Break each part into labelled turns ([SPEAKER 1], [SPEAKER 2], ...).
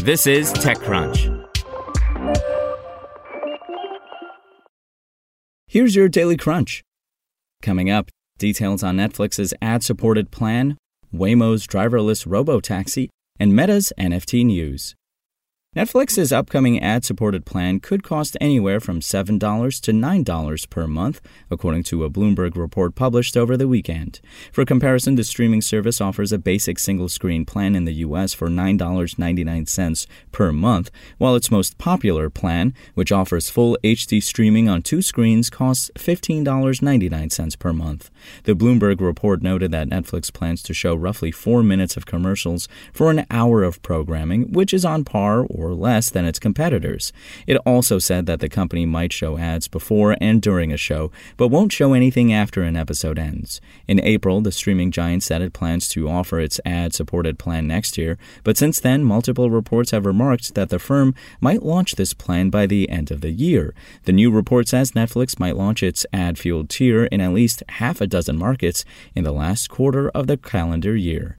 [SPEAKER 1] This is TechCrunch.
[SPEAKER 2] Here's your daily crunch. Coming up, details on Netflix's ad supported plan, Waymo's driverless robo taxi, and Meta's NFT news. Netflix's upcoming ad supported plan could cost anywhere from $7 to $9 per month, according to a Bloomberg report published over the weekend. For comparison, the streaming service offers a basic single screen plan in the U.S. for $9.99 per month, while its most popular plan, which offers full HD streaming on two screens, costs $15.99 per month. The Bloomberg report noted that Netflix plans to show roughly four minutes of commercials for an hour of programming, which is on par or less than its competitors. It also said that the company might show ads before and during a show, but won't show anything after an episode ends. In April, the streaming giant said it plans to offer its ad supported plan next year, but since then, multiple reports have remarked that the firm might launch this plan by the end of the year. The new report says Netflix might launch its ad fueled tier in at least half a dozen markets in the last quarter of the calendar year.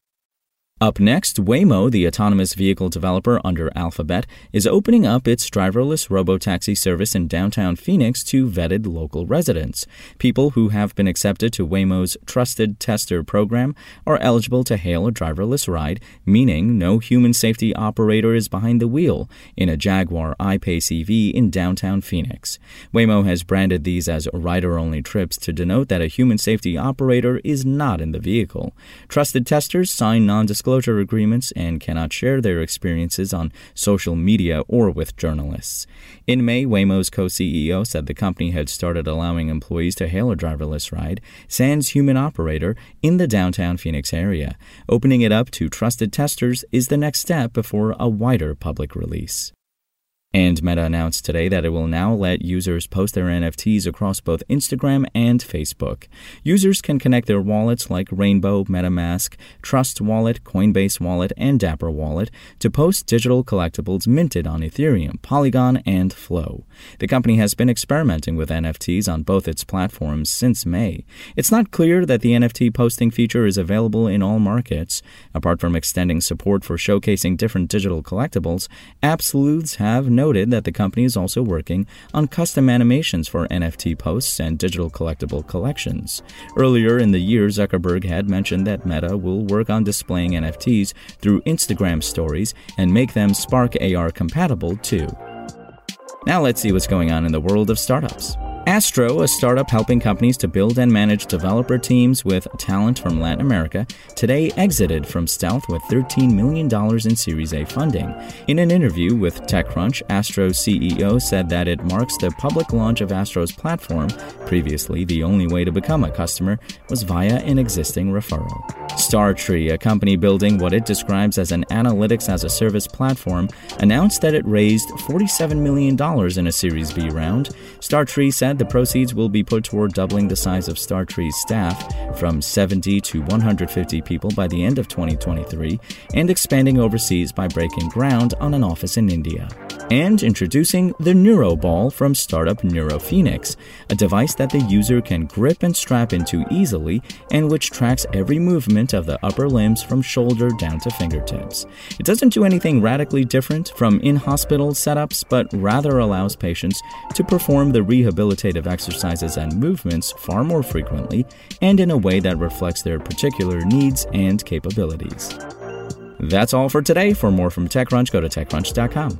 [SPEAKER 2] Up next, Waymo, the autonomous vehicle developer under Alphabet, is opening up its driverless robotaxi service in downtown Phoenix to vetted local residents. People who have been accepted to Waymo's Trusted Tester program are eligible to hail a driverless ride, meaning no human safety operator is behind the wheel, in a Jaguar I-Pace EV in downtown Phoenix. Waymo has branded these as rider-only trips to denote that a human safety operator is not in the vehicle. Trusted testers sign non-disclosure disclosure agreements and cannot share their experiences on social media or with journalists. In May, Waymo's co CEO said the company had started allowing employees to hail a driverless ride, sans human operator, in the downtown Phoenix area. Opening it up to trusted testers is the next step before a wider public release. And Meta announced today that it will now let users post their NFTs across both Instagram and Facebook. Users can connect their wallets like Rainbow, MetaMask, Trust Wallet, Coinbase Wallet, and Dapper Wallet to post digital collectibles minted on Ethereum, Polygon, and Flow. The company has been experimenting with NFTs on both its platforms since May. It's not clear that the NFT posting feature is available in all markets. Apart from extending support for showcasing different digital collectibles, Absolutes have noted that the company is also working on custom animations for NFT posts and digital collectible collections. Earlier in the year, Zuckerberg had mentioned that Meta will work on displaying NFTs through Instagram stories and make them Spark AR compatible too. Now let's see what's going on in the world of startups. Astro, a startup helping companies to build and manage developer teams with talent from Latin America, today exited from Stealth with $13 million in Series A funding. In an interview with TechCrunch, Astro's CEO said that it marks the public launch of Astro's platform. Previously, the only way to become a customer was via an existing referral. StarTree, a company building what it describes as an analytics as a service platform, announced that it raised $47 million in a Series B round. StarTree said the proceeds will be put toward doubling the size of StarTree's staff from 70 to 150 people by the end of 2023 and expanding overseas by breaking ground on an office in India. And introducing the NeuroBall from startup Neurofenix, a device that the user can grip and strap into easily and which tracks every movement of the upper limbs from shoulder down to fingertips. It doesn't do anything radically different from in hospital setups, but rather allows patients to perform the rehabilitative exercises and movements far more frequently and in a way that reflects their particular needs and capabilities. That's all for today. For more from TechCrunch, go to TechCrunch.com.